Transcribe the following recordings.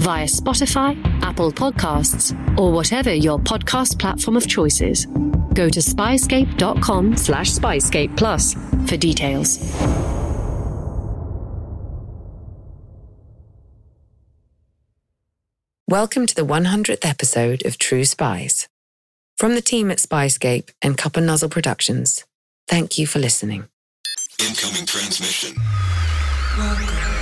via Spotify, Apple Podcasts, or whatever your podcast platform of choice is. Go to spyscape.com slash spyscape plus for details. Welcome to the 100th episode of True Spies. From the team at Spyscape and Cup and Nuzzle Productions, thank you for listening. Incoming transmission. Welcome.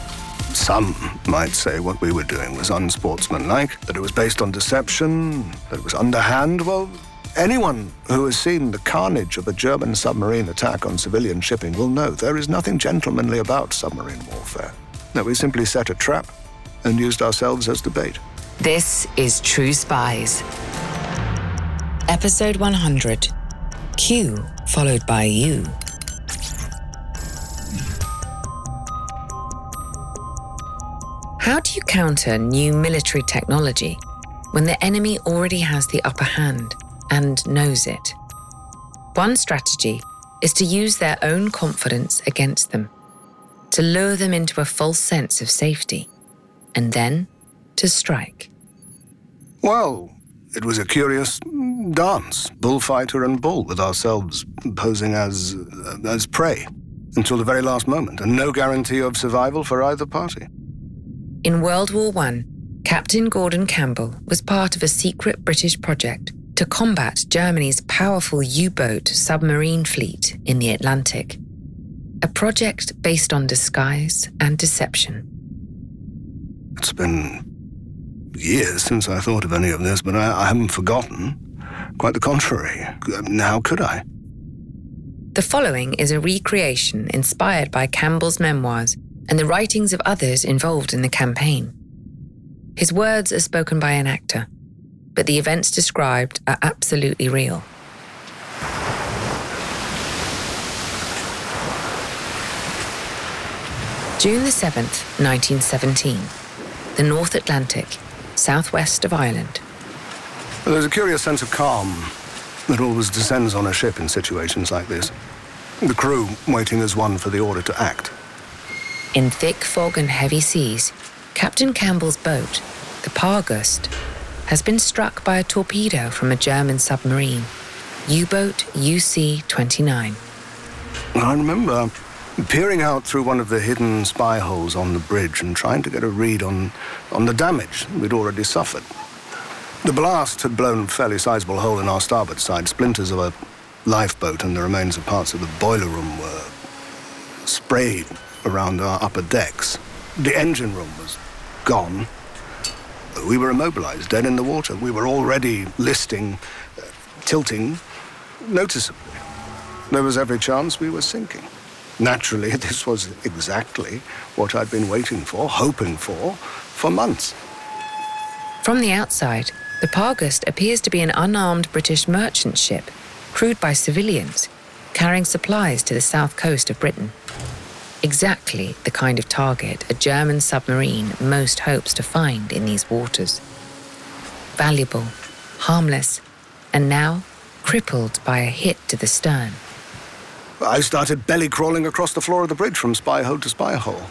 Some might say what we were doing was unsportsmanlike, that it was based on deception, that it was underhand. Well, anyone who has seen the carnage of a German submarine attack on civilian shipping will know there is nothing gentlemanly about submarine warfare. That we simply set a trap and used ourselves as the bait. This is True Spies. Episode 100 Q followed by U. How do you counter new military technology when the enemy already has the upper hand and knows it? One strategy is to use their own confidence against them, to lure them into a false sense of safety, and then to strike. Well, it was a curious dance, bullfighter and bull, with ourselves posing as as prey until the very last moment, and no guarantee of survival for either party. In World War I, Captain Gordon Campbell was part of a secret British project to combat Germany's powerful U boat submarine fleet in the Atlantic. A project based on disguise and deception. It's been years since I thought of any of this, but I, I haven't forgotten. Quite the contrary. How could I? The following is a recreation inspired by Campbell's memoirs and the writings of others involved in the campaign. His words are spoken by an actor, but the events described are absolutely real. June the 7th, 1917, the North Atlantic, southwest of Ireland. There's a curious sense of calm that always descends on a ship in situations like this. The crew waiting as one for the order to act. In thick fog and heavy seas, Captain Campbell's boat, the Pargust, has been struck by a torpedo from a German submarine, U boat UC 29. I remember peering out through one of the hidden spy holes on the bridge and trying to get a read on, on the damage we'd already suffered. The blast had blown a fairly sizable hole in our starboard side. Splinters of a lifeboat and the remains of parts of the boiler room were sprayed around our upper decks. The engine room was gone. We were immobilized, dead in the water. We were already listing, uh, tilting noticeably. There was every chance we were sinking. Naturally, this was exactly what I'd been waiting for, hoping for, for months. From the outside, the Pargust appears to be an unarmed British merchant ship, crewed by civilians, carrying supplies to the south coast of Britain. Exactly the kind of target a German submarine most hopes to find in these waters. Valuable, harmless, and now crippled by a hit to the stern. I started belly crawling across the floor of the bridge from spy hole to spy hole.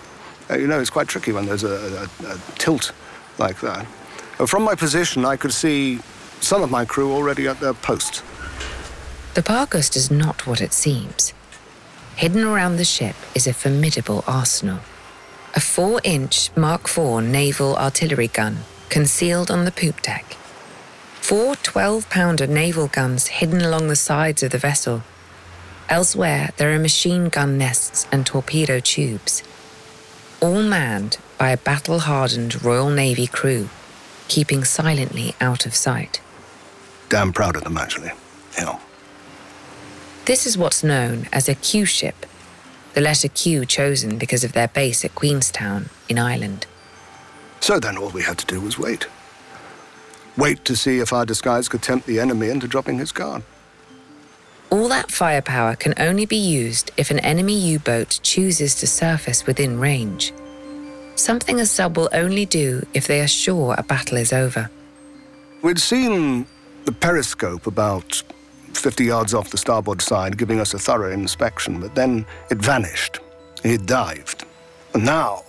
Uh, you know, it's quite tricky when there's a, a, a tilt like that. Uh, from my position, I could see some of my crew already at their post. The Pargust is not what it seems. Hidden around the ship is a formidable arsenal. A four inch Mark IV naval artillery gun concealed on the poop deck. Four 12 pounder naval guns hidden along the sides of the vessel. Elsewhere, there are machine gun nests and torpedo tubes. All manned by a battle hardened Royal Navy crew, keeping silently out of sight. Damn proud of them, actually. Yeah. This is what's known as a Q ship, the letter Q chosen because of their base at Queenstown in Ireland. So then all we had to do was wait. Wait to see if our disguise could tempt the enemy into dropping his guard. All that firepower can only be used if an enemy U boat chooses to surface within range. Something a sub will only do if they are sure a battle is over. We'd seen the periscope about 50 yards off the starboard side, giving us a thorough inspection, but then it vanished. He'd dived. And now,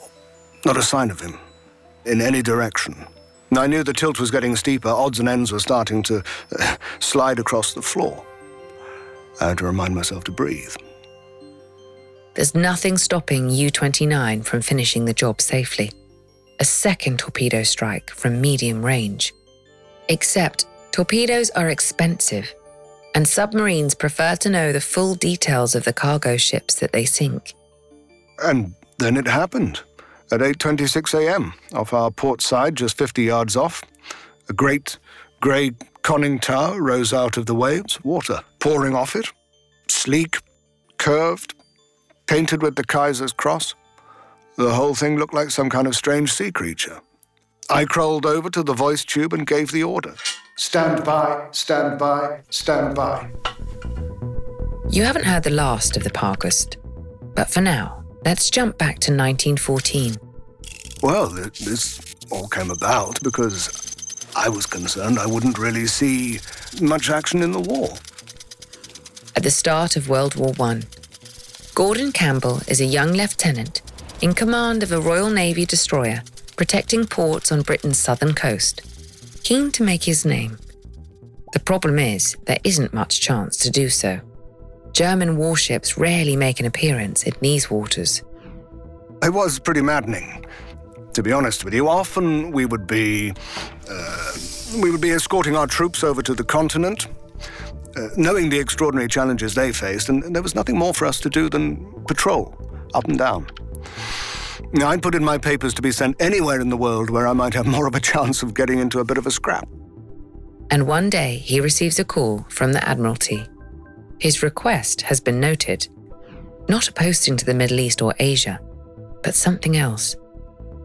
not a sign of him in any direction. I knew the tilt was getting steeper, odds and ends were starting to uh, slide across the floor. I had to remind myself to breathe. There's nothing stopping U 29 from finishing the job safely. A second torpedo strike from medium range. Except torpedoes are expensive, and submarines prefer to know the full details of the cargo ships that they sink. And then it happened at 8:26 a.m. off our port side, just 50 yards off. A great grey conning tower rose out of the waves, water pouring off it, sleek, curved, painted with the Kaiser's cross. The whole thing looked like some kind of strange sea creature. I crawled over to the voice tube and gave the order. Stand by, stand by, stand by. You haven't heard the last of the Pargust, but for now, Let's jump back to 1914. Well, this all came about because I was concerned I wouldn't really see much action in the war. At the start of World War I, Gordon Campbell is a young lieutenant in command of a Royal Navy destroyer protecting ports on Britain's southern coast, keen to make his name. The problem is, there isn't much chance to do so. German warships rarely make an appearance in these waters. It was pretty maddening, to be honest with you. Often we would be. Uh, we would be escorting our troops over to the continent, uh, knowing the extraordinary challenges they faced, and there was nothing more for us to do than patrol up and down. I'd put in my papers to be sent anywhere in the world where I might have more of a chance of getting into a bit of a scrap. And one day he receives a call from the Admiralty his request has been noted. Not a posting to the Middle East or Asia, but something else.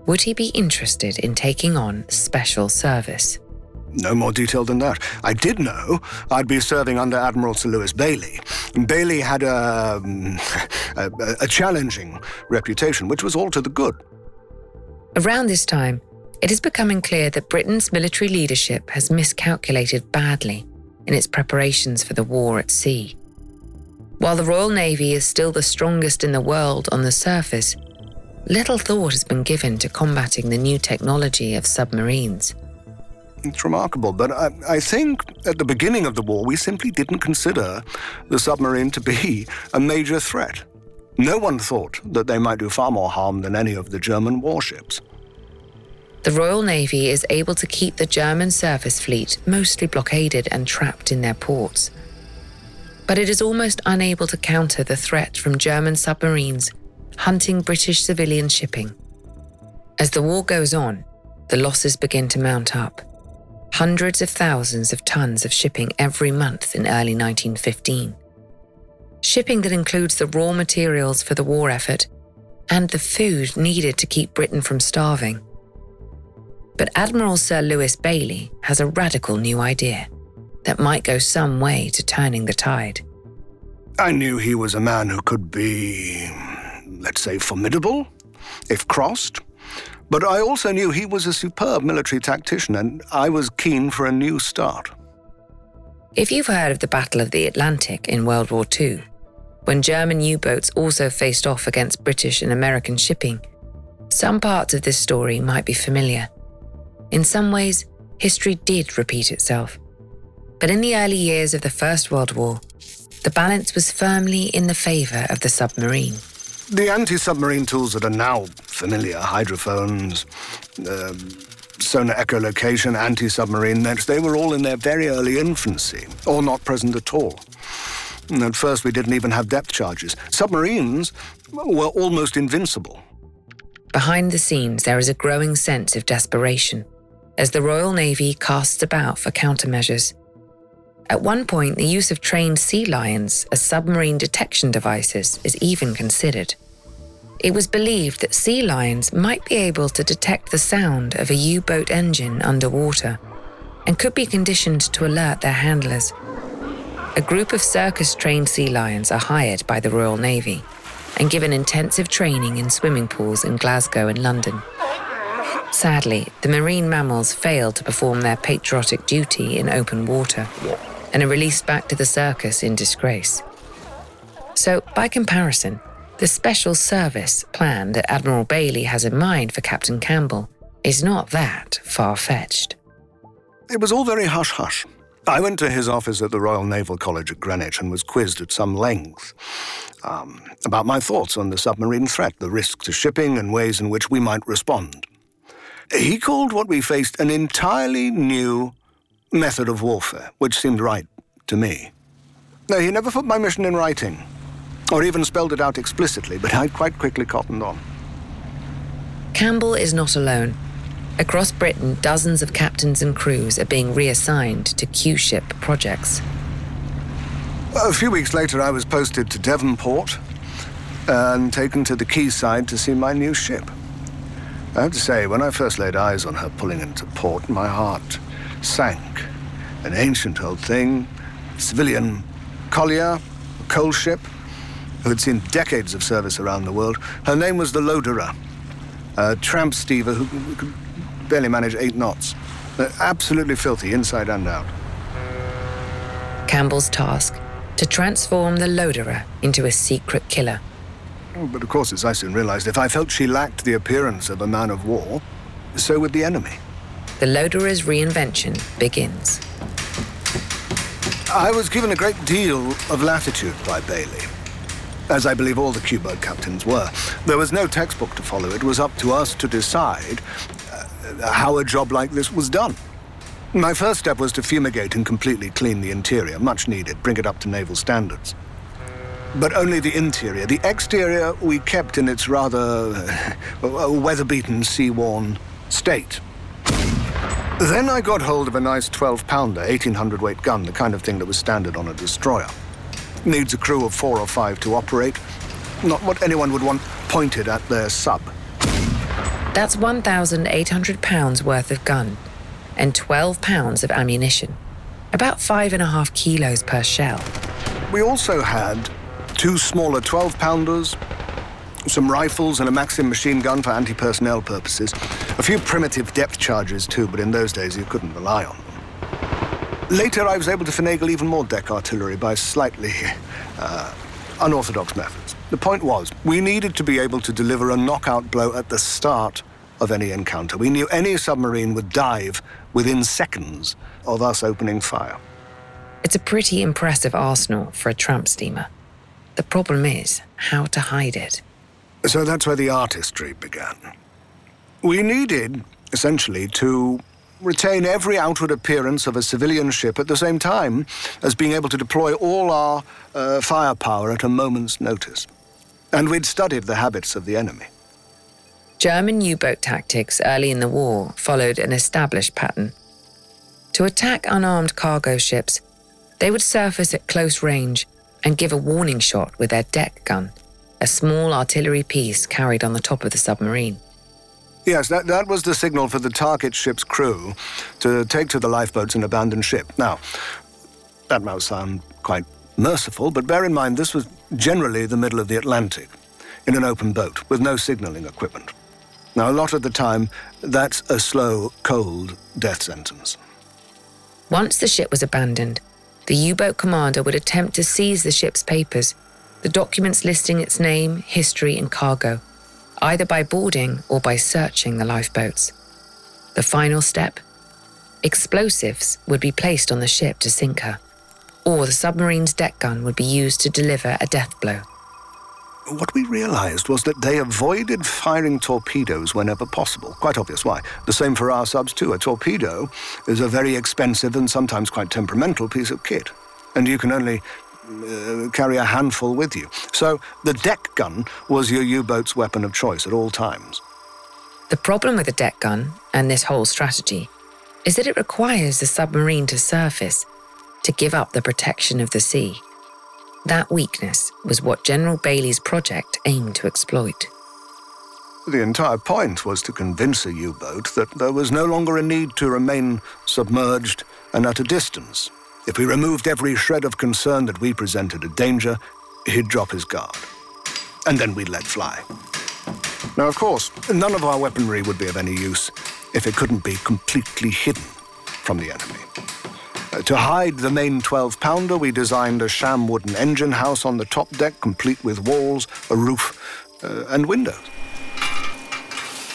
Would he be interested in taking on special service? No more detail than that. I did know I'd be serving under Admiral Sir Lewis Bayly. Bayly had um, a, a, a challenging reputation, which was all to the good. Around this time, it is becoming clear that Britain's military leadership has miscalculated badly in its preparations for the war at sea. While the Royal Navy is still the strongest in the world on the surface, little thought has been given to combating the new technology of submarines. It's remarkable, but I, I, think at the beginning of the war, we simply didn't consider the submarine to be a major threat. No one thought that they might do far more harm than any of the German warships. The Royal Navy is able to keep the German surface fleet mostly blockaded and trapped in their ports but it is almost unable to counter the threat from German submarines hunting British civilian shipping. As the war goes on, the losses begin to mount up. Hundreds of thousands of tons of shipping every month in early 1915. Shipping that includes the raw materials for the war effort and the food needed to keep Britain from starving. But Admiral Sir Lewis Bayly has a radical new idea that might go some way to turning the tide. I knew he was a man who could be, let's say, formidable, if crossed. But I also knew he was a superb military tactician, and I was keen for a new start. If you've heard of the Battle of the Atlantic in World War II, when German U boats also faced off against British and American shipping, some parts of this story might be familiar. In some ways, history did repeat itself. But in the early years of the First World War, the balance was firmly in the favour of the submarine. The anti submarine tools that are now familiar, hydrophones, um, sonar echolocation, anti-submarine nets, they were all in their very early infancy, or not present at all. And at first, we didn't even have depth charges. Submarines were almost invincible. Behind the scenes, there is a growing sense of desperation as the Royal Navy casts about for countermeasures. At one point, the use of trained sea lions as submarine detection devices is even considered. It was believed that sea lions might be able to detect the sound of a U boat engine underwater and could be conditioned to alert their handlers. A group of circus trained sea lions are hired by the Royal Navy and given intensive training in swimming pools in Glasgow and London. Sadly, the marine mammals fail to perform their patriotic duty in open water and are released back to the circus in disgrace. So, by comparison, the special service plan that Admiral Bayly has in mind for Captain Campbell is not that far fetched. It was all very hush hush. I went to his office at the Royal Naval College at Greenwich and was quizzed at some length um, about my thoughts on the submarine threat, the risk to shipping, and ways in which we might respond. He called what we faced an entirely new method of warfare, which seemed right to me. No, he never put my mission in writing, or even spelled it out explicitly, but I'd quite quickly cottoned on. Campbell is not alone. Across Britain, dozens of captains and crews are being reassigned to Q ship projects. A few weeks later, I was posted to Devonport and taken to the quayside to see my new ship. I have to say, when I first laid eyes on her pulling into port, my heart sank. An ancient old thing, civilian collier, a coal ship, who had seen decades of service around the world. Her name was the Loderer, a tramp steamer who could barely manage eight knots. Uh, absolutely filthy, inside and out. Campbell's task to transform the Loderer into a secret killer. Oh, but of course, as I soon realized, if I felt she lacked the appearance of a man of war, so would the enemy. The Loderer's reinvention begins. I was given a great deal of latitude by Bayly, as I believe all the Q-boat captains were. There was no textbook to follow. It was up to us to decide uh, how a job like this was done. My first step was to fumigate and completely clean the interior, much needed, bring it up to naval standards but only the interior. The exterior we kept in its rather uh, weather-beaten, sea-worn state. Then I got hold of a nice 12-pounder, 1,800-weight gun, the kind of thing that was standard on a destroyer. Needs a crew of four or five to operate. Not what anyone would want pointed at their sub. That's 1,800 pounds worth of gun and 12 pounds of ammunition. About five and a half kilos per shell. We also had two smaller 12 pounders, some rifles, and a Maxim machine gun for anti personnel purposes. A few primitive depth charges, too, but in those days you couldn't rely on them. Later, I was able to finagle even more deck artillery by slightly uh, unorthodox methods. The point was, we needed to be able to deliver a knockout blow at the start of any encounter. We knew any submarine would dive within seconds of us opening fire. It's a pretty impressive arsenal for a tramp steamer. The problem is how to hide it. So that's where the artistry began. We needed, essentially, to retain every outward appearance of a civilian ship at the same time as being able to deploy all our uh, firepower at a moment's notice. And we'd studied the habits of the enemy. German U boat tactics early in the war followed an established pattern. To attack unarmed cargo ships, they would surface at close range and give a warning shot with their deck gun, a small artillery piece carried on the top of the submarine. Yes, that, that was the signal for the target ship's crew to take to the lifeboats and abandon ship. Now, that might sound quite merciful, but bear in mind this was generally the middle of the Atlantic, in an open boat with no signaling equipment. Now, a lot of the time, that's a slow, cold death sentence. Once the ship was abandoned, the U boat commander would attempt to seize the ship's papers, the documents listing its name, history, and cargo, either by boarding or by searching the lifeboats. The final step explosives would be placed on the ship to sink her, or the submarine's deck gun would be used to deliver a death blow. what we realized was that they avoided firing torpedoes whenever possible. Quite obvious why. The same for our subs, too. A torpedo is a very expensive and sometimes quite temperamental piece of kit, and you can only uh, carry a handful with you. So the deck gun was your U boat's weapon of choice at all times. The problem with the deck gun and this whole strategy is that it requires the submarine to surface to give up the protection of the sea. That weakness was what General Bayly's project aimed to exploit. The entire point was to convince a U boat that there was no longer a need to remain submerged and at a distance. If we removed every shred of concern that we presented a danger, he'd drop his guard. And then we'd let fly. Now, of course, none of our weaponry would be of any use if it couldn't be completely hidden from the enemy. Uh, to hide the main 12 pounder, we designed a sham wooden engine house on the top deck, complete with walls, a roof, uh, and windows.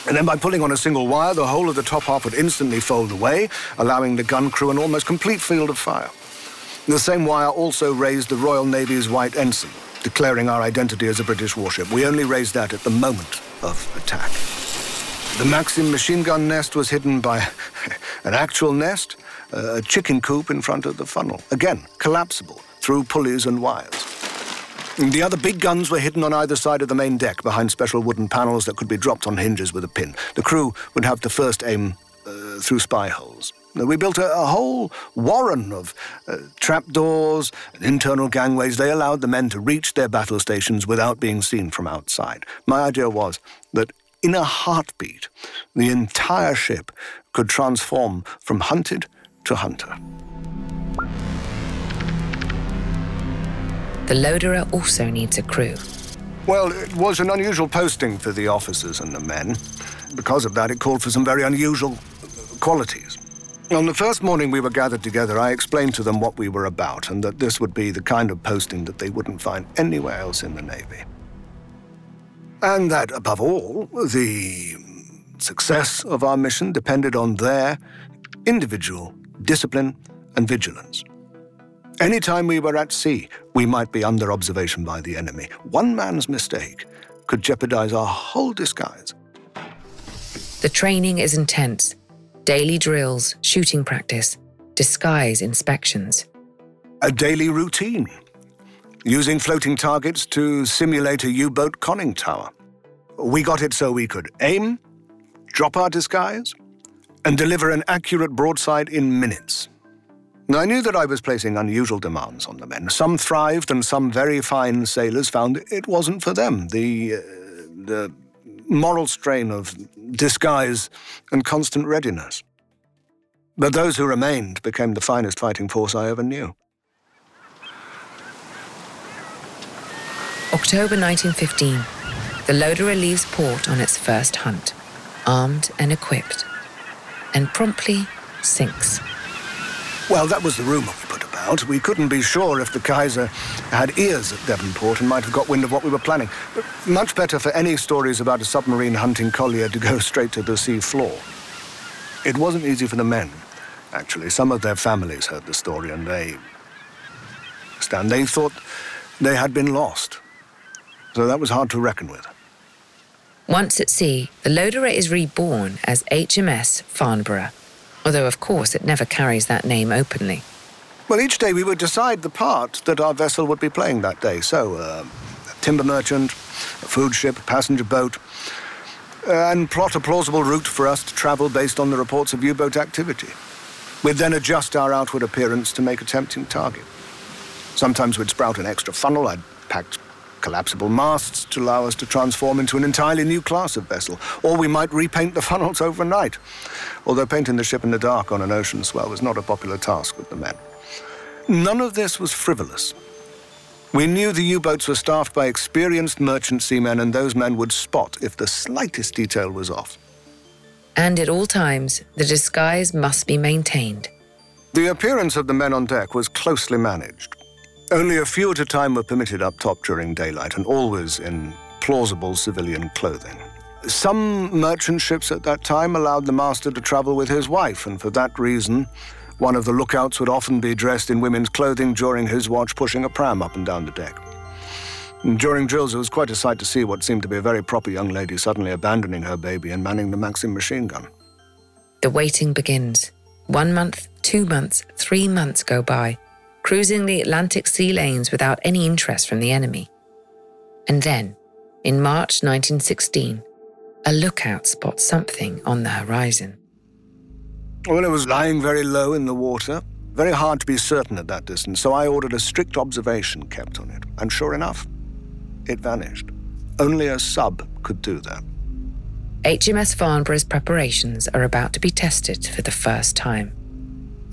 And then by pulling on a single wire, the whole of the top half would instantly fold away, allowing the gun crew an almost complete field of fire. The same wire also raised the Royal Navy's white ensign, declaring our identity as a British warship. We only raised that at the moment of attack. The Maxim machine gun nest was hidden by an actual nest, a chicken coop in front of the funnel. Again, collapsible through pulleys and wires. The other big guns were hidden on either side of the main deck behind special wooden panels that could be dropped on hinges with a pin. The crew would have to first aim uh, through spy holes. We built a, a whole warren of uh, trapdoors and internal gangways. They allowed the men to reach their battle stations without being seen from outside. My idea was that in a heartbeat, the entire ship could transform from hunted to hunter. The Loderer also needs a crew. Well, it was an unusual posting for the officers and the men. Because of that, it called for some very unusual qualities. On the first morning we were gathered together, I explained to them what we were about and that this would be the kind of posting that they wouldn't find anywhere else in the Navy. And that, above all, the success of our mission depended on their individual discipline and vigilance. Anytime we were at sea, we might be under observation by the enemy. One man's mistake could jeopardize our whole disguise. The training is intense daily drills, shooting practice, disguise inspections. A daily routine, using floating targets to simulate a U boat conning tower. We got it so we could aim, drop our disguise, and deliver an accurate broadside in minutes. I knew that I was placing unusual demands on the men. Some thrived, and some very fine sailors found it wasn't for them. The, uh, the moral strain of disguise and constant readiness. But those who remained became the finest fighting force I ever knew. October 1915. The Loderer leaves port on its first hunt, armed and equipped, and promptly sinks. Well, that was the rumour we. We couldn't be sure if the Kaiser had ears at Devonport and might have got wind of what we were planning. But much better for any stories about a submarine hunting collier to go straight to the sea floor. It wasn't easy for the men, actually. Some of their families heard the story and they. Stan, they thought they had been lost. So that was hard to reckon with. Once at sea, the Loderer is reborn as HMS Farnborough, although of course it never carries that name openly. Well, each day we would decide the part that our vessel would be playing that day. So, uh, a timber merchant, a food ship, a passenger boat, uh, and plot a plausible route for us to travel based on the reports of U boat activity. We'd then adjust our outward appearance to make a tempting target. Sometimes we'd sprout an extra funnel. I'd packed collapsible masts to allow us to transform into an entirely new class of vessel. Or we might repaint the funnels overnight. Although painting the ship in the dark on an ocean swell was not a popular task with the men. None of this was frivolous. We knew the U boats were staffed by experienced merchant seamen, and those men would spot if the slightest detail was off. And at all times, the disguise must be maintained. The appearance of the men on deck was closely managed. Only a few at a time were permitted up top during daylight, and always in plausible civilian clothing. Some merchant ships at that time allowed the master to travel with his wife, and for that reason, one of the lookouts would often be dressed in women's clothing during his watch, pushing a pram up and down the deck. During drills, it was quite a sight to see what seemed to be a very proper young lady suddenly abandoning her baby and manning the Maxim machine gun. The waiting begins. One month, two months, three months go by, cruising the Atlantic sea lanes without any interest from the enemy. And then, in March 1916, a lookout spots something on the horizon. Well, it was lying very low in the water, very hard to be certain at that distance, so I ordered a strict observation kept on it. And sure enough, it vanished. Only a sub could do that. HMS Farnborough's preparations are about to be tested for the first time.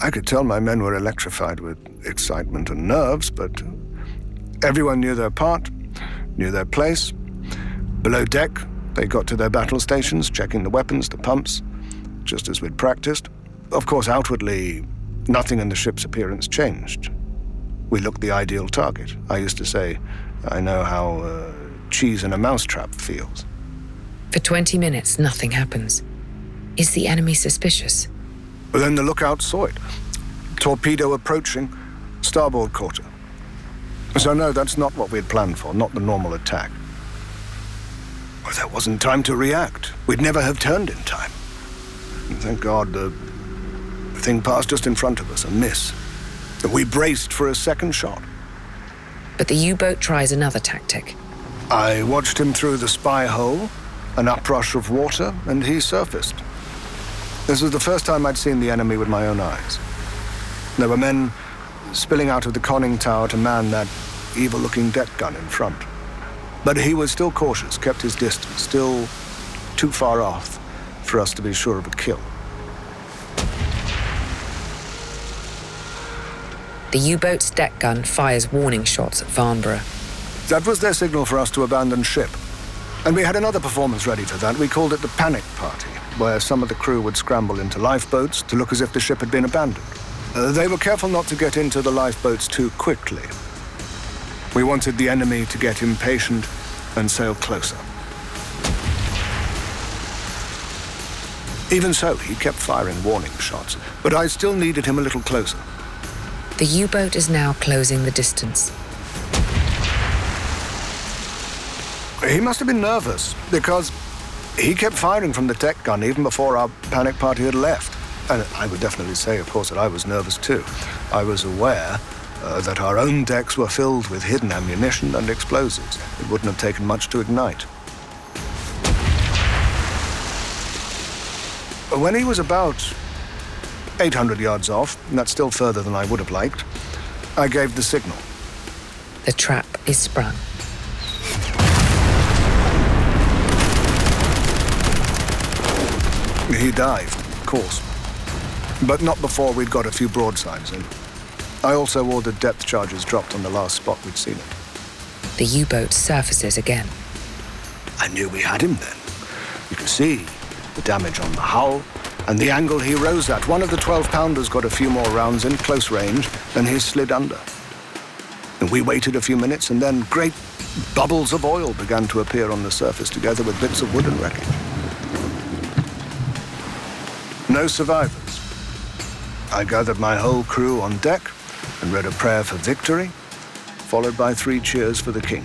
I could tell my men were electrified with excitement and nerves, but everyone knew their part, knew their place. Below deck, they got to their battle stations, checking the weapons, the pumps, just as we'd practiced. Of course, outwardly, nothing in the ship's appearance changed. We looked the ideal target. I used to say, I know how uh, cheese in a mousetrap feels. For 20 minutes, nothing happens. Is the enemy suspicious? But then the lookout saw it. Torpedo approaching, starboard quarter. So, no, that's not what we had planned for, not the normal attack. Well, there wasn't time to react. We'd never have turned in time. And thank God the, the thing passed just in front of us, a miss. We braced for a second shot. But the U boat tries another tactic. I watched him through the spy hole, an uprush of water, and he surfaced. This was the first time I'd seen the enemy with my own eyes. There were men spilling out of the conning tower to man that evil looking deck gun in front. But he was still cautious, kept his distance, still too far off for us to be sure of a kill. The U boat's deck gun fires warning shots at Farnborough. That was their signal for us to abandon ship. And we had another performance ready for that. We called it the panic party, where some of the crew would scramble into lifeboats to look as if the ship had been abandoned. Uh, they were careful not to get into the lifeboats too quickly. We wanted the enemy to get impatient and sail closer. Even so, he kept firing warning shots, but I still needed him a little closer. The U boat is now closing the distance. He must have been nervous because he kept firing from the deck gun even before our panic party had left. And I would definitely say, of course, that I was nervous too. I was aware uh, that our own decks were filled with hidden ammunition and explosives. It wouldn't have taken much to ignite. When he was about 800 yards off, and that's still further than I would have liked, I gave the signal. The trap is sprung. He dived, of course. But not before we'd got a few broadsides in. I also ordered depth charges dropped on the last spot we'd seen it. The U boat surfaces again. I knew we had him then. You can see the damage on the hull and the angle he rose at. One of the 12 pounders got a few more rounds in close range, then he slid under. And we waited a few minutes, and then great bubbles of oil began to appear on the surface together with bits of wood and wreckage. No survivors. I gathered my whole crew on deck and read a prayer for victory, followed by three cheers for the king.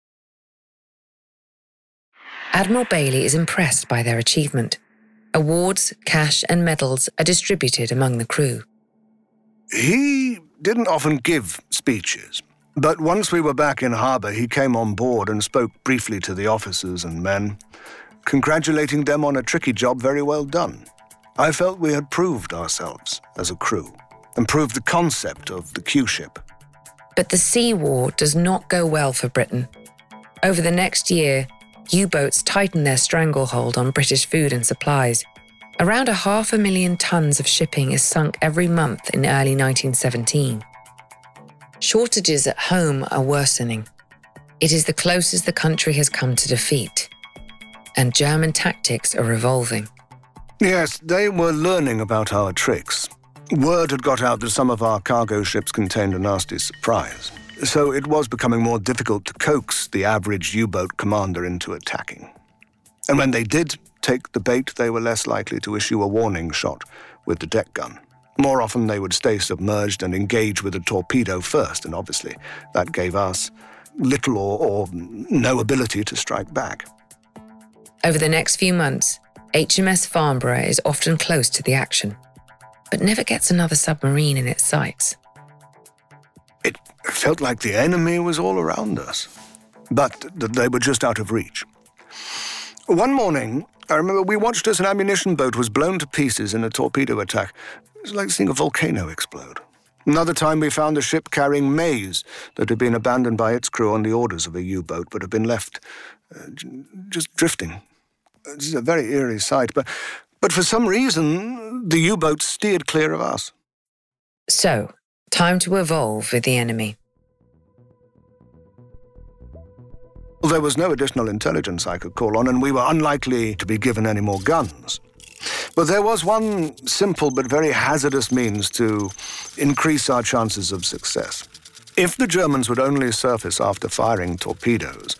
Admiral Bayly is impressed by their achievement. Awards, cash, and medals are distributed among the crew. He didn't often give speeches, but once we were back in harbour, he came on board and spoke briefly to the officers and men, congratulating them on a tricky job very well done. I felt we had proved ourselves as a crew and proved the concept of the Q ship. But the sea war does not go well for Britain. Over the next year, U boats tighten their stranglehold on British food and supplies, Around a half a million tons of shipping is sunk every month in early 1917. Shortages at home are worsening. It is the closest the country has come to defeat. And German tactics are evolving. Yes, they were learning about our tricks. Word had got out that some of our cargo ships contained a nasty surprise. So it was becoming more difficult to coax the average U boat commander into attacking. And when they did take the bait, they were less likely to issue a warning shot with the deck gun. More often, they would stay submerged and engage with a torpedo first, and obviously, that gave us little or, or no ability to strike back. Over the next few months, HMS Farnborough is often close to the action, but never gets another submarine in its sights. It felt like the enemy was all around us, but that they were just out of reach. One morning, I remember we watched as an ammunition boat was blown to pieces in a torpedo attack. It was like seeing a volcano explode. Another time we found a ship carrying maize that had been abandoned by its crew on the orders of a U-boat, but had been left uh, just drifting. Is a very eerie sight, but, but for some reason, the U-boat steered clear of us. So, time to evolve with the enemy. There was no additional intelligence I could call on, and we were unlikely to be given any more guns. But there was one simple but very hazardous means to increase our chances of success. If the Germans would only surface after firing torpedoes,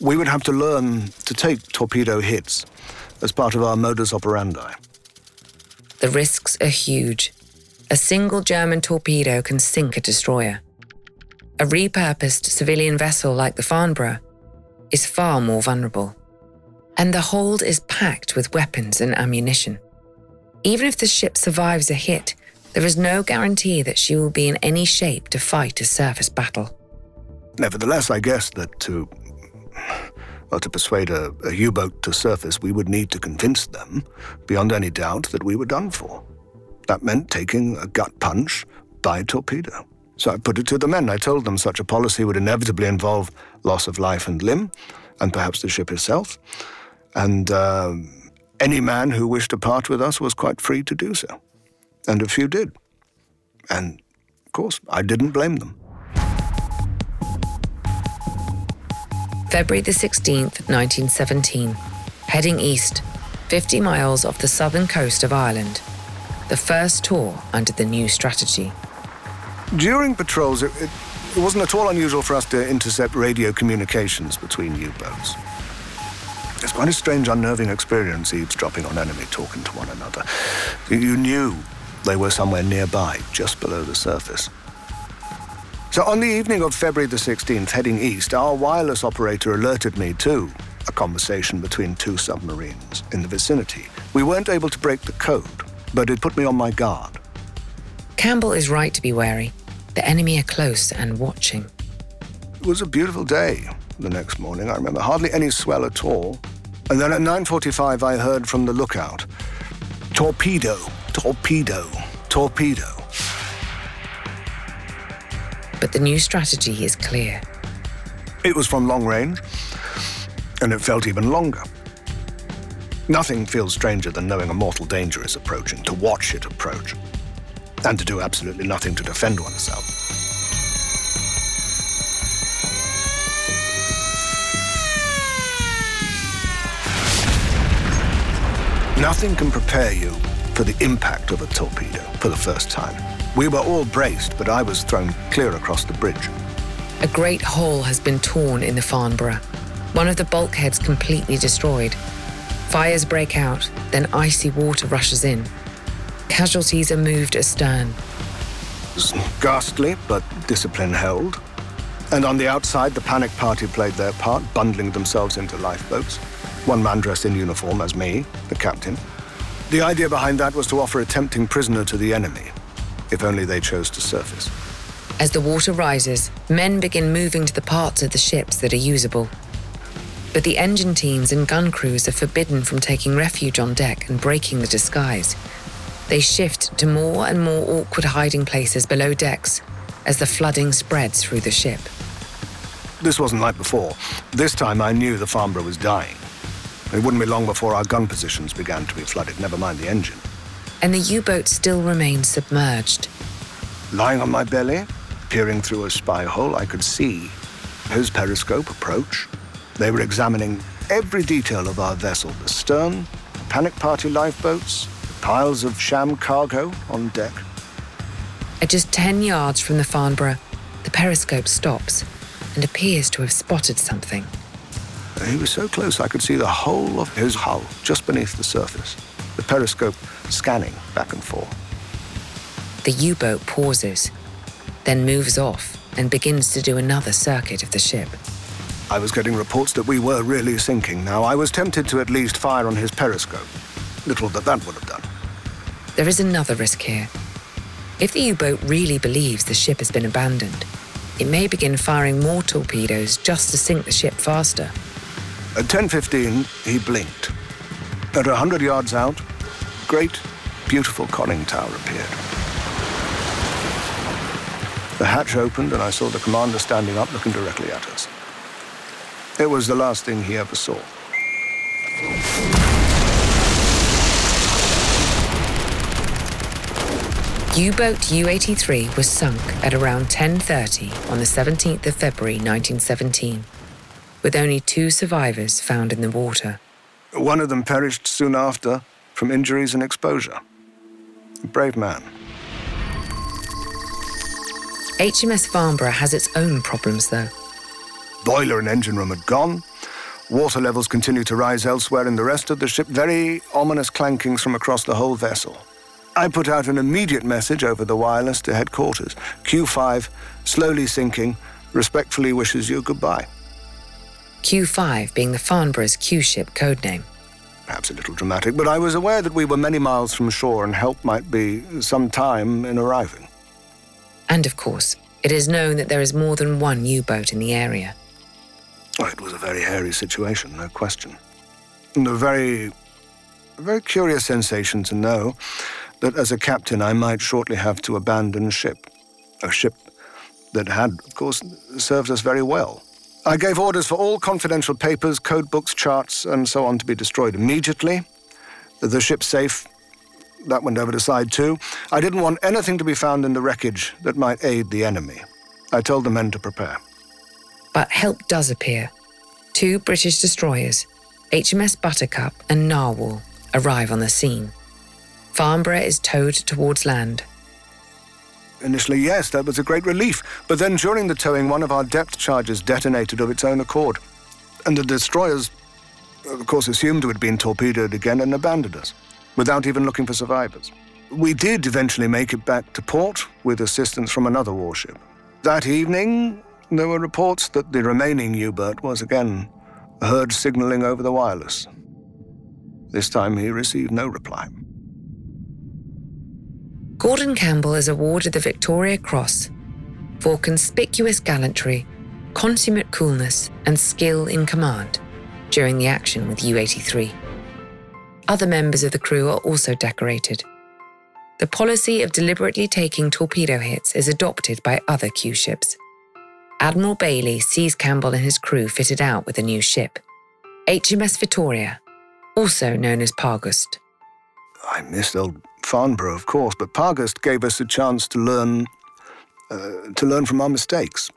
we would have to learn to take torpedo hits as part of our modus operandi. The risks are huge. A single German torpedo can sink a destroyer. A repurposed civilian vessel like the Farnborough is far more vulnerable and the hold is packed with weapons and ammunition. Even if the ship survives a hit, there is no guarantee that she will be in any shape to fight a surface battle. Nevertheless, I guess that to well, to persuade a, a U-boat to surface, we would need to convince them, beyond any doubt, that we were done for. That meant taking a gut punch by torpedo. So I put it to the men. I told them such a policy would inevitably involve loss of life and limb, and perhaps the ship itself and uh, any man who wished to part with us was quite free to do so. And a few did. And, of course, I didn't blame them. February the 16th, 1917. Heading east, 50 miles off the southern coast of Ireland. The first tour under the new strategy. During patrols, it, it, it wasn't at all unusual for us to intercept radio communications between U boats. It's quite a strange, unnerving experience eavesdropping on enemy talking to one another. You knew they were somewhere nearby, just below the surface. So on the evening of February the 16th, heading east, our wireless operator alerted me to a conversation between two submarines in the vicinity. We weren't able to break the code, but it put me on my guard. Campbell is right to be wary. The enemy are close and watching. It was a beautiful day the next morning. I remember hardly any swell at all. And then at 9.45 I heard from the lookout, torpedo, torpedo, torpedo. But the new strategy is clear. It was from long range, and it felt even longer. Nothing feels stranger than knowing a mortal danger is approaching, to watch it approach, and to do absolutely nothing to defend oneself. Nothing can prepare you for the impact of a torpedo for the first time. We were all braced, but I was thrown clear across the bridge. A great hole has been torn in the Farnborough, one of the bulkheads completely destroyed. Fires break out, then icy water rushes in. Casualties are moved astern. Ghastly, but discipline held. And on the outside, the panic party played their part, bundling themselves into lifeboats one man dressed in uniform as me, the captain. The idea behind that was to offer a tempting prisoner to the enemy, if only they chose to surface. As the water rises, men begin moving to the parts of the ships that are usable. But the engine teams and gun crews are forbidden from taking refuge on deck and breaking the disguise. They shift to more and more awkward hiding places below decks as the flooding spreads through the ship. This wasn't like before. This time I knew the Farnborough was dying. It wouldn't be long before our gun positions began to be flooded, never mind the engine. And the U boat still remained submerged. Lying on my belly, peering through a spy hole, I could see his periscope approach. They were examining every detail of our vessel the stern, panic party lifeboats, the piles of sham cargo on deck. At just 10 yards from the Farnborough, the periscope stops and appears to have spotted something. He was so close I could see the whole of his hull just beneath the surface, the periscope scanning back and forth. The U boat pauses, then moves off and begins to do another circuit of the ship. I was getting reports that we were really sinking now. I was tempted to at least fire on his periscope. Little that that would have done. There is another risk here. If the U boat really believes the ship has been abandoned, it may begin firing more torpedoes just to sink the ship faster. At 10.15, he blinked. At 100 yards out, great, beautiful conning tower appeared. The hatch opened and I saw the commander standing up looking directly at us. It was the last thing he ever saw. U-boat U-83 was sunk at around 10.30 on the 17th of February 1917, with only two survivors found in the water. One of them perished soon after from injuries and exposure. A brave man. HMS Farnborough has its own problems, though. Boiler and engine room had gone. Water levels continued to rise elsewhere in the rest of the ship, very ominous clankings from across the whole vessel. I put out an immediate message over the wireless to headquarters. Q5, slowly sinking, respectfully wishes you goodbye. Q5 being the Farnborough's Q ship codename. Perhaps a little dramatic, but I was aware that we were many miles from shore and help might be some time in arriving. And of course, it is known that there is more than one U boat in the area. Oh, it was a very hairy situation, no question. And a very, a very curious sensation to know that as a captain I might shortly have to abandon ship. A ship that had, of course, served us very well. I gave orders for all confidential papers, code books, charts, and so on to be destroyed immediately. The ship safe, that went over to side two. I didn't want anything to be found in the wreckage that might aid the enemy. I told the men to prepare. But help does appear. Two British destroyers, HMS Buttercup and Narwhal, arrive on the scene. Farnborough is towed towards land. Initially, yes, that was a great relief. But then during the towing, one of our depth charges detonated of its own accord. And the destroyers, of course, assumed we'd been torpedoed again and abandoned us, without even looking for survivors. We did eventually make it back to port with assistance from another warship. That evening, there were reports that the remaining U boat was again heard signaling over the wireless. This time he received no reply. Gordon Campbell is awarded the Victoria Cross for conspicuous gallantry, consummate coolness, and skill in command during the action with U 83. Other members of the crew are also decorated. The policy of deliberately taking torpedo hits is adopted by other Q ships. Admiral Bayly sees Campbell and his crew fitted out with a new ship, HMS Victoria, also known as Pargust. I missed old Farnborough, of course, but Pargust gave us a chance to learn uh, to learn from our mistakes.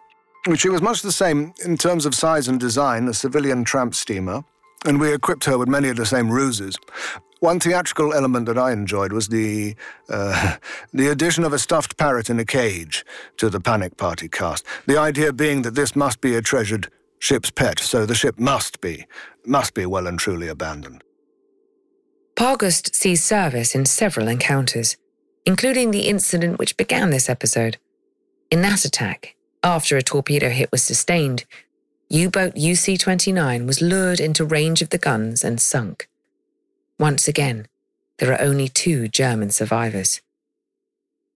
She was much the same in terms of size and design, a civilian tramp steamer, and we equipped her with many of the same ruses. One theatrical element that I enjoyed was the uh, the addition of a stuffed parrot in a cage to the Panic Party cast. The idea being that this must be a treasured ship's pet, so the ship must be must be well and truly abandoned. Pargust sees service in several encounters, including the incident which began this episode. In that attack, after a torpedo hit was sustained, U boat UC 29 was lured into range of the guns and sunk. Once again, there are only two German survivors.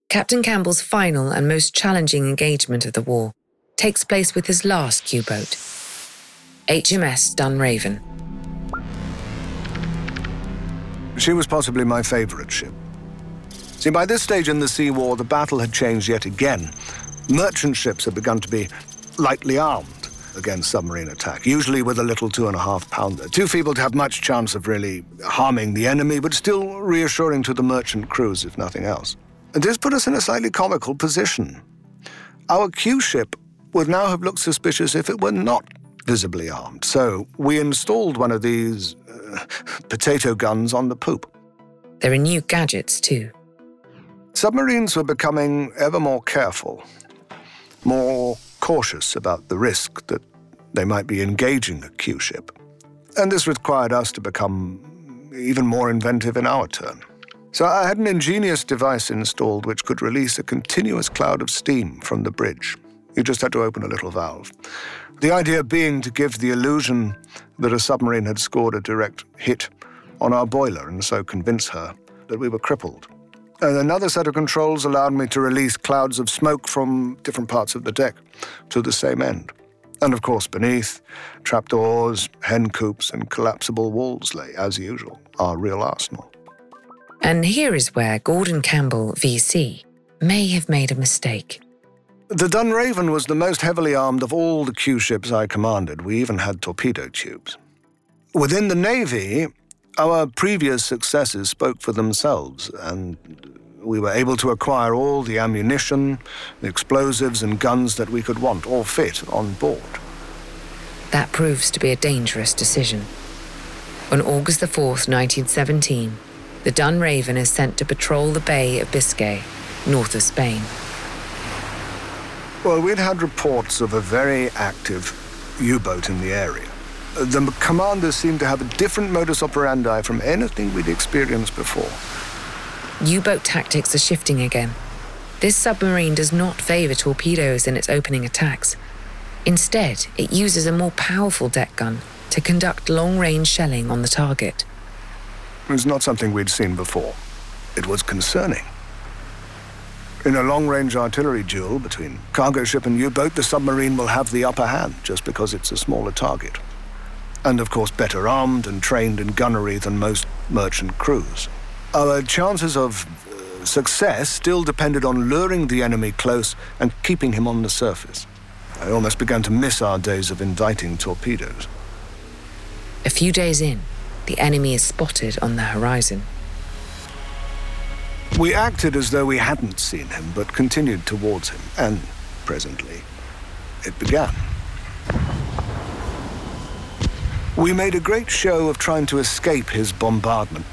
Captain Campbell's final and most challenging engagement of the war takes place with his last U boat, HMS Dunraven. She was possibly my favorite ship. See, by this stage in the Sea War, the battle had changed yet again. Merchant ships had begun to be lightly armed. Against submarine attack, usually with a little two and a half pounder. Too feeble to have much chance of really harming the enemy, but still reassuring to the merchant crews, if nothing else. And this put us in a slightly comical position. Our Q ship would now have looked suspicious if it were not visibly armed, so we installed one of these uh, potato guns on the poop. There are new gadgets, too. Submarines were becoming ever more careful, more cautious about the risk that they might be engaging a Q ship. And this required us to become even more inventive in our turn. So I had an ingenious device installed which could release a continuous cloud of steam from the bridge. You just had to open a little valve. The idea being to give the illusion that a submarine had scored a direct hit on our boiler and so convince her that we were crippled. And another set of controls allowed me to release clouds of smoke from different parts of the deck to the same end. And of course, beneath, trapdoors, hen coops, and collapsible walls lay, as usual, our real arsenal. And here is where Gordon Campbell, VC, may have made a mistake. The Dunraven was the most heavily armed of all the Q ships I commanded. We even had torpedo tubes. Within the Navy, our previous successes spoke for themselves, and we were able to acquire all the ammunition, the explosives, and guns that we could want or fit on board. That proves to be a dangerous decision. On August the 4th, 1917, the Dunraven is sent to patrol the Bay of Biscay, north of Spain. Well, we'd had reports of a very active U boat in the area. The commanders seemed to have a different modus operandi from anything we'd experienced before. U boat tactics are shifting again. This submarine does not favor torpedoes in its opening attacks. Instead, it uses a more powerful deck gun to conduct long range shelling on the target. It was not something we'd seen before. It was concerning. In a long range artillery duel between cargo ship and U boat, the submarine will have the upper hand just because it's a smaller target. And of course, better armed and trained in gunnery than most merchant crews. Our chances of uh, success still depended on luring the enemy close and keeping him on the surface. I almost began to miss our days of inviting torpedoes. A few days in, the enemy is spotted on the horizon. We acted as though we hadn't seen him, but continued towards him, and presently, it began. We made a great show of trying to escape his bombardment,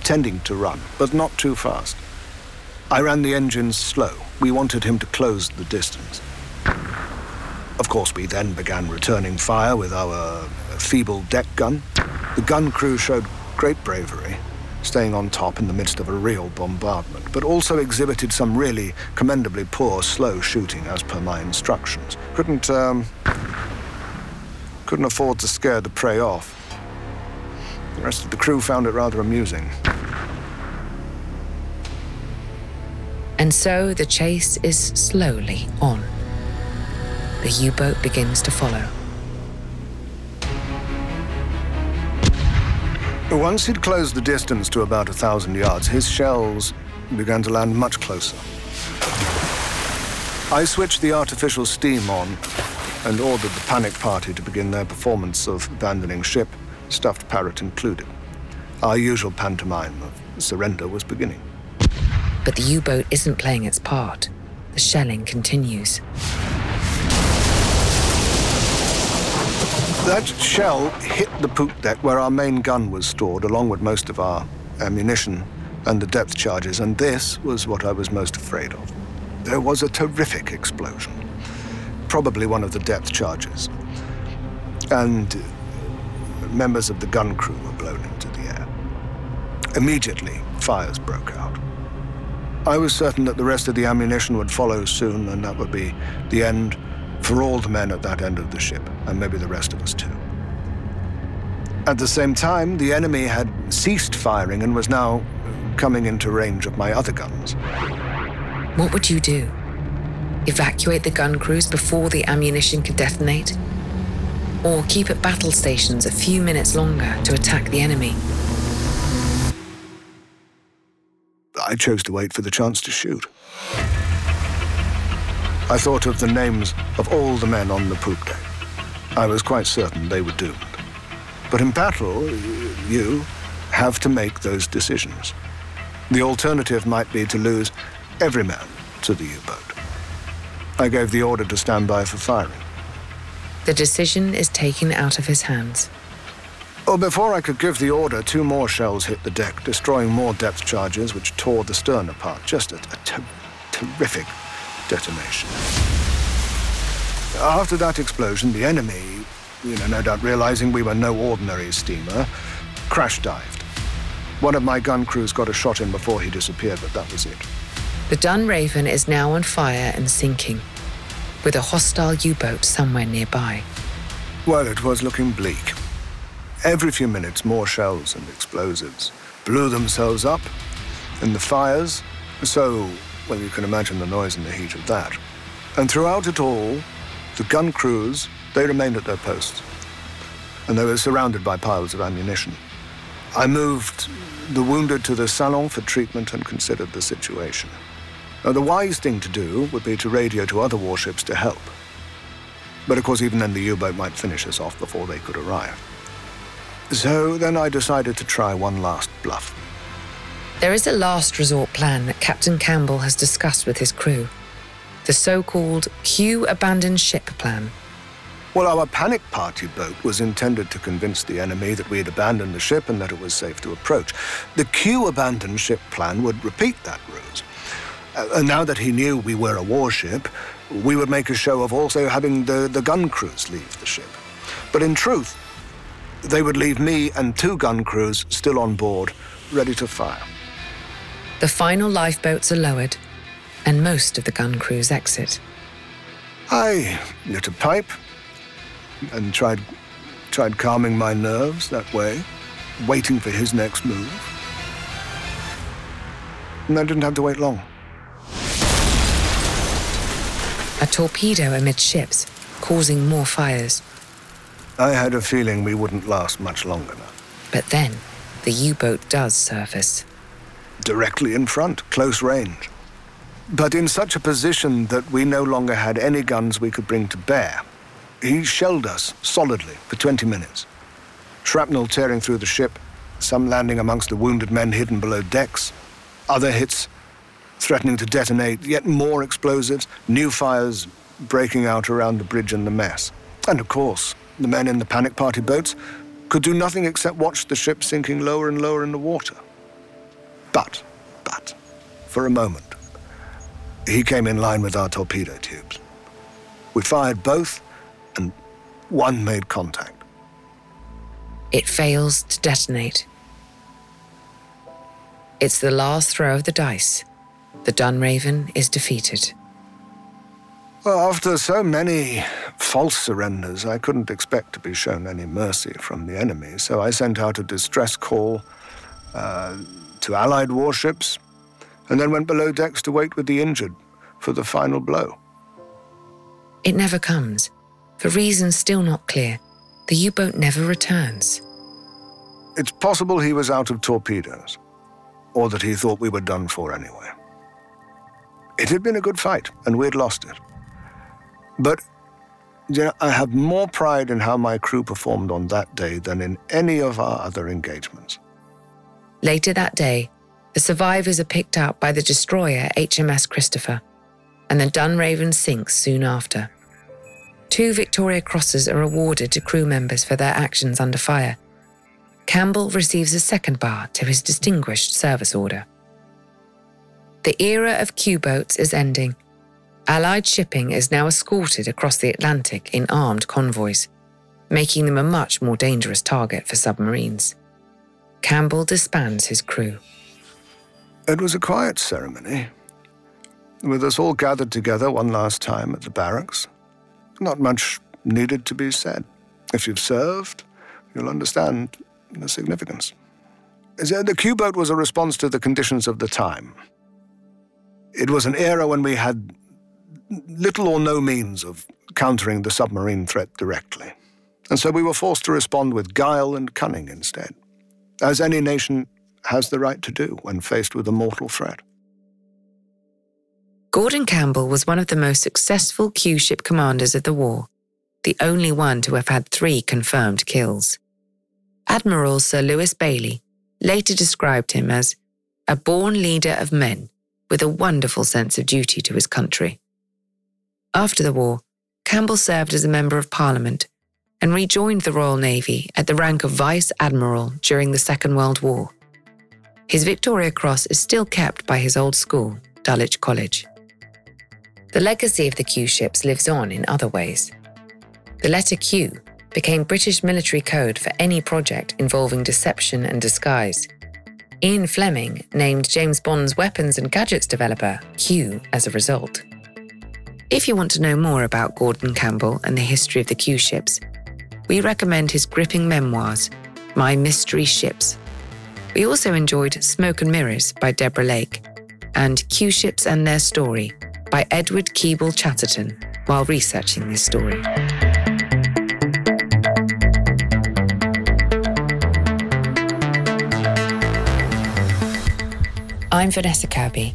pretending to run, but not too fast. I ran the engines slow. We wanted him to close the distance. Of course, we then began returning fire with our feeble deck gun. The gun crew showed great bravery, staying on top in the midst of a real bombardment, but also exhibited some really commendably poor, slow shooting as per my instructions. Couldn't, um, couldn't afford to scare the prey off. The rest of the crew found it rather amusing. And so the chase is slowly on. The U boat begins to follow. Once he'd closed the distance to about a thousand yards, his shells began to land much closer. I switched the artificial steam on and ordered the panic party to begin their performance of abandoning ship, stuffed parrot included. Our usual pantomime of surrender was beginning. But the U boat isn't playing its part. The shelling continues. That shell hit the poop deck where our main gun was stored, along with most of our ammunition and the depth charges, and this was what I was most afraid of. There was a terrific explosion, probably one of the depth charges, and members of the gun crew were blown into the air. Immediately, fires broke out. I was certain that the rest of the ammunition would follow soon, and that would be the end for all the men at that end of the ship, and maybe the rest of us too. At the same time, the enemy had ceased firing and was now coming into range of my other guns. What would you do? Evacuate the gun crews before the ammunition could detonate? Or keep at battle stations a few minutes longer to attack the enemy? I chose to wait for the chance to shoot. I thought of the names of all the men on the poop deck. I was quite certain they were doomed. But in battle, you have to make those decisions. The alternative might be to lose every man to the U-boat. I gave the order to stand by for firing. The decision is taken out of his hands. Well, before I could give the order, two more shells hit the deck, destroying more depth charges, which tore the stern apart. Just a, a ter- terrific detonation. After that explosion, the enemy, you know, no doubt realizing we were no ordinary steamer, crash dived. One of my gun crews got a shot in before he disappeared, but that was it. The Dunraven is now on fire and sinking, with a hostile U boat somewhere nearby. Well, it was looking bleak. Every few minutes, more shells and explosives blew themselves up, and the fires, so, well, you can imagine the noise and the heat of that. And throughout it all, the gun crews, they remained at their posts, and they were surrounded by piles of ammunition. I moved the wounded to the salon for treatment and considered the situation. Now, the wise thing to do would be to radio to other warships to help. But of course, even then, the U boat might finish us off before they could arrive. So then I decided to try one last bluff. There is a last resort plan that Captain Campbell has discussed with his crew the so called Q abandoned ship plan. Well, our panic party boat was intended to convince the enemy that we had abandoned the ship and that it was safe to approach. The Q abandoned ship plan would repeat that ruse. Uh, and now that he knew we were a warship, we would make a show of also having the, the gun crews leave the ship. But in truth, they would leave me and two gun crews still on board, ready to fire. The final lifeboats are lowered, and most of the gun crews exit. I lit a pipe and tried, tried calming my nerves that way, waiting for his next move. And I didn't have to wait long. A torpedo amidships, causing more fires. I had a feeling we wouldn't last much longer. But then, the U boat does surface. Directly in front, close range. But in such a position that we no longer had any guns we could bring to bear. He shelled us solidly for 20 minutes. Shrapnel tearing through the ship, some landing amongst the wounded men hidden below decks, other hits threatening to detonate, yet more explosives, new fires breaking out around the bridge and the mess. And of course, the men in the panic party boats could do nothing except watch the ship sinking lower and lower in the water. But, but, for a moment, he came in line with our torpedo tubes. We fired both, and one made contact. It fails to detonate. It's the last throw of the dice. The Dunraven is defeated. Well, after so many false surrenders, I couldn't expect to be shown any mercy from the enemy, so I sent out a distress call uh, to Allied warships and then went below decks to wait with the injured for the final blow. It never comes. For reasons still not clear, the U boat never returns. It's possible he was out of torpedoes, or that he thought we were done for anyway. It had been a good fight, and we'd lost it. But you know, I have more pride in how my crew performed on that day than in any of our other engagements. Later that day, the survivors are picked up by the destroyer HMS Christopher, and the Dunraven sinks soon after. Two Victoria Crosses are awarded to crew members for their actions under fire. Campbell receives a second bar to his Distinguished Service Order. The era of Q boats is ending Allied shipping is now escorted across the Atlantic in armed convoys, making them a much more dangerous target for submarines. Campbell disbands his crew. It was a quiet ceremony, with us all gathered together one last time at the barracks. Not much needed to be said. If you've served, you'll understand the significance. The Q boat was a response to the conditions of the time. It was an era when we had little or no means of countering the submarine threat directly. And so we were forced to respond with guile and cunning instead, as any nation has the right to do when faced with a mortal threat. Gordon Campbell was one of the most successful Q ship commanders of the war. the only one to have had three confirmed kills. Admiral Sir Lewis Bayly later described him as a born leader of men with a wonderful sense of duty to his country. After the war, Campbell served as a Member of Parliament and rejoined the Royal Navy at the rank of Vice Admiral during the Second World War. His Victoria Cross is still kept by his old school, Dulwich College. The legacy of the Q ships lives on in other ways. The letter Q became British military code for any project involving deception and disguise. Ian Fleming named James Bond's weapons and gadgets developer Q as a result. If you want to know more about Gordon Campbell and the history of the Q ships, we recommend his gripping memoirs, My Mystery Ships. We also enjoyed Smoke and Mirrors by Deborah Lake and Q Ships and Their Story by Edward Keble Chatterton while researching this story. I'm Vanessa Kirby.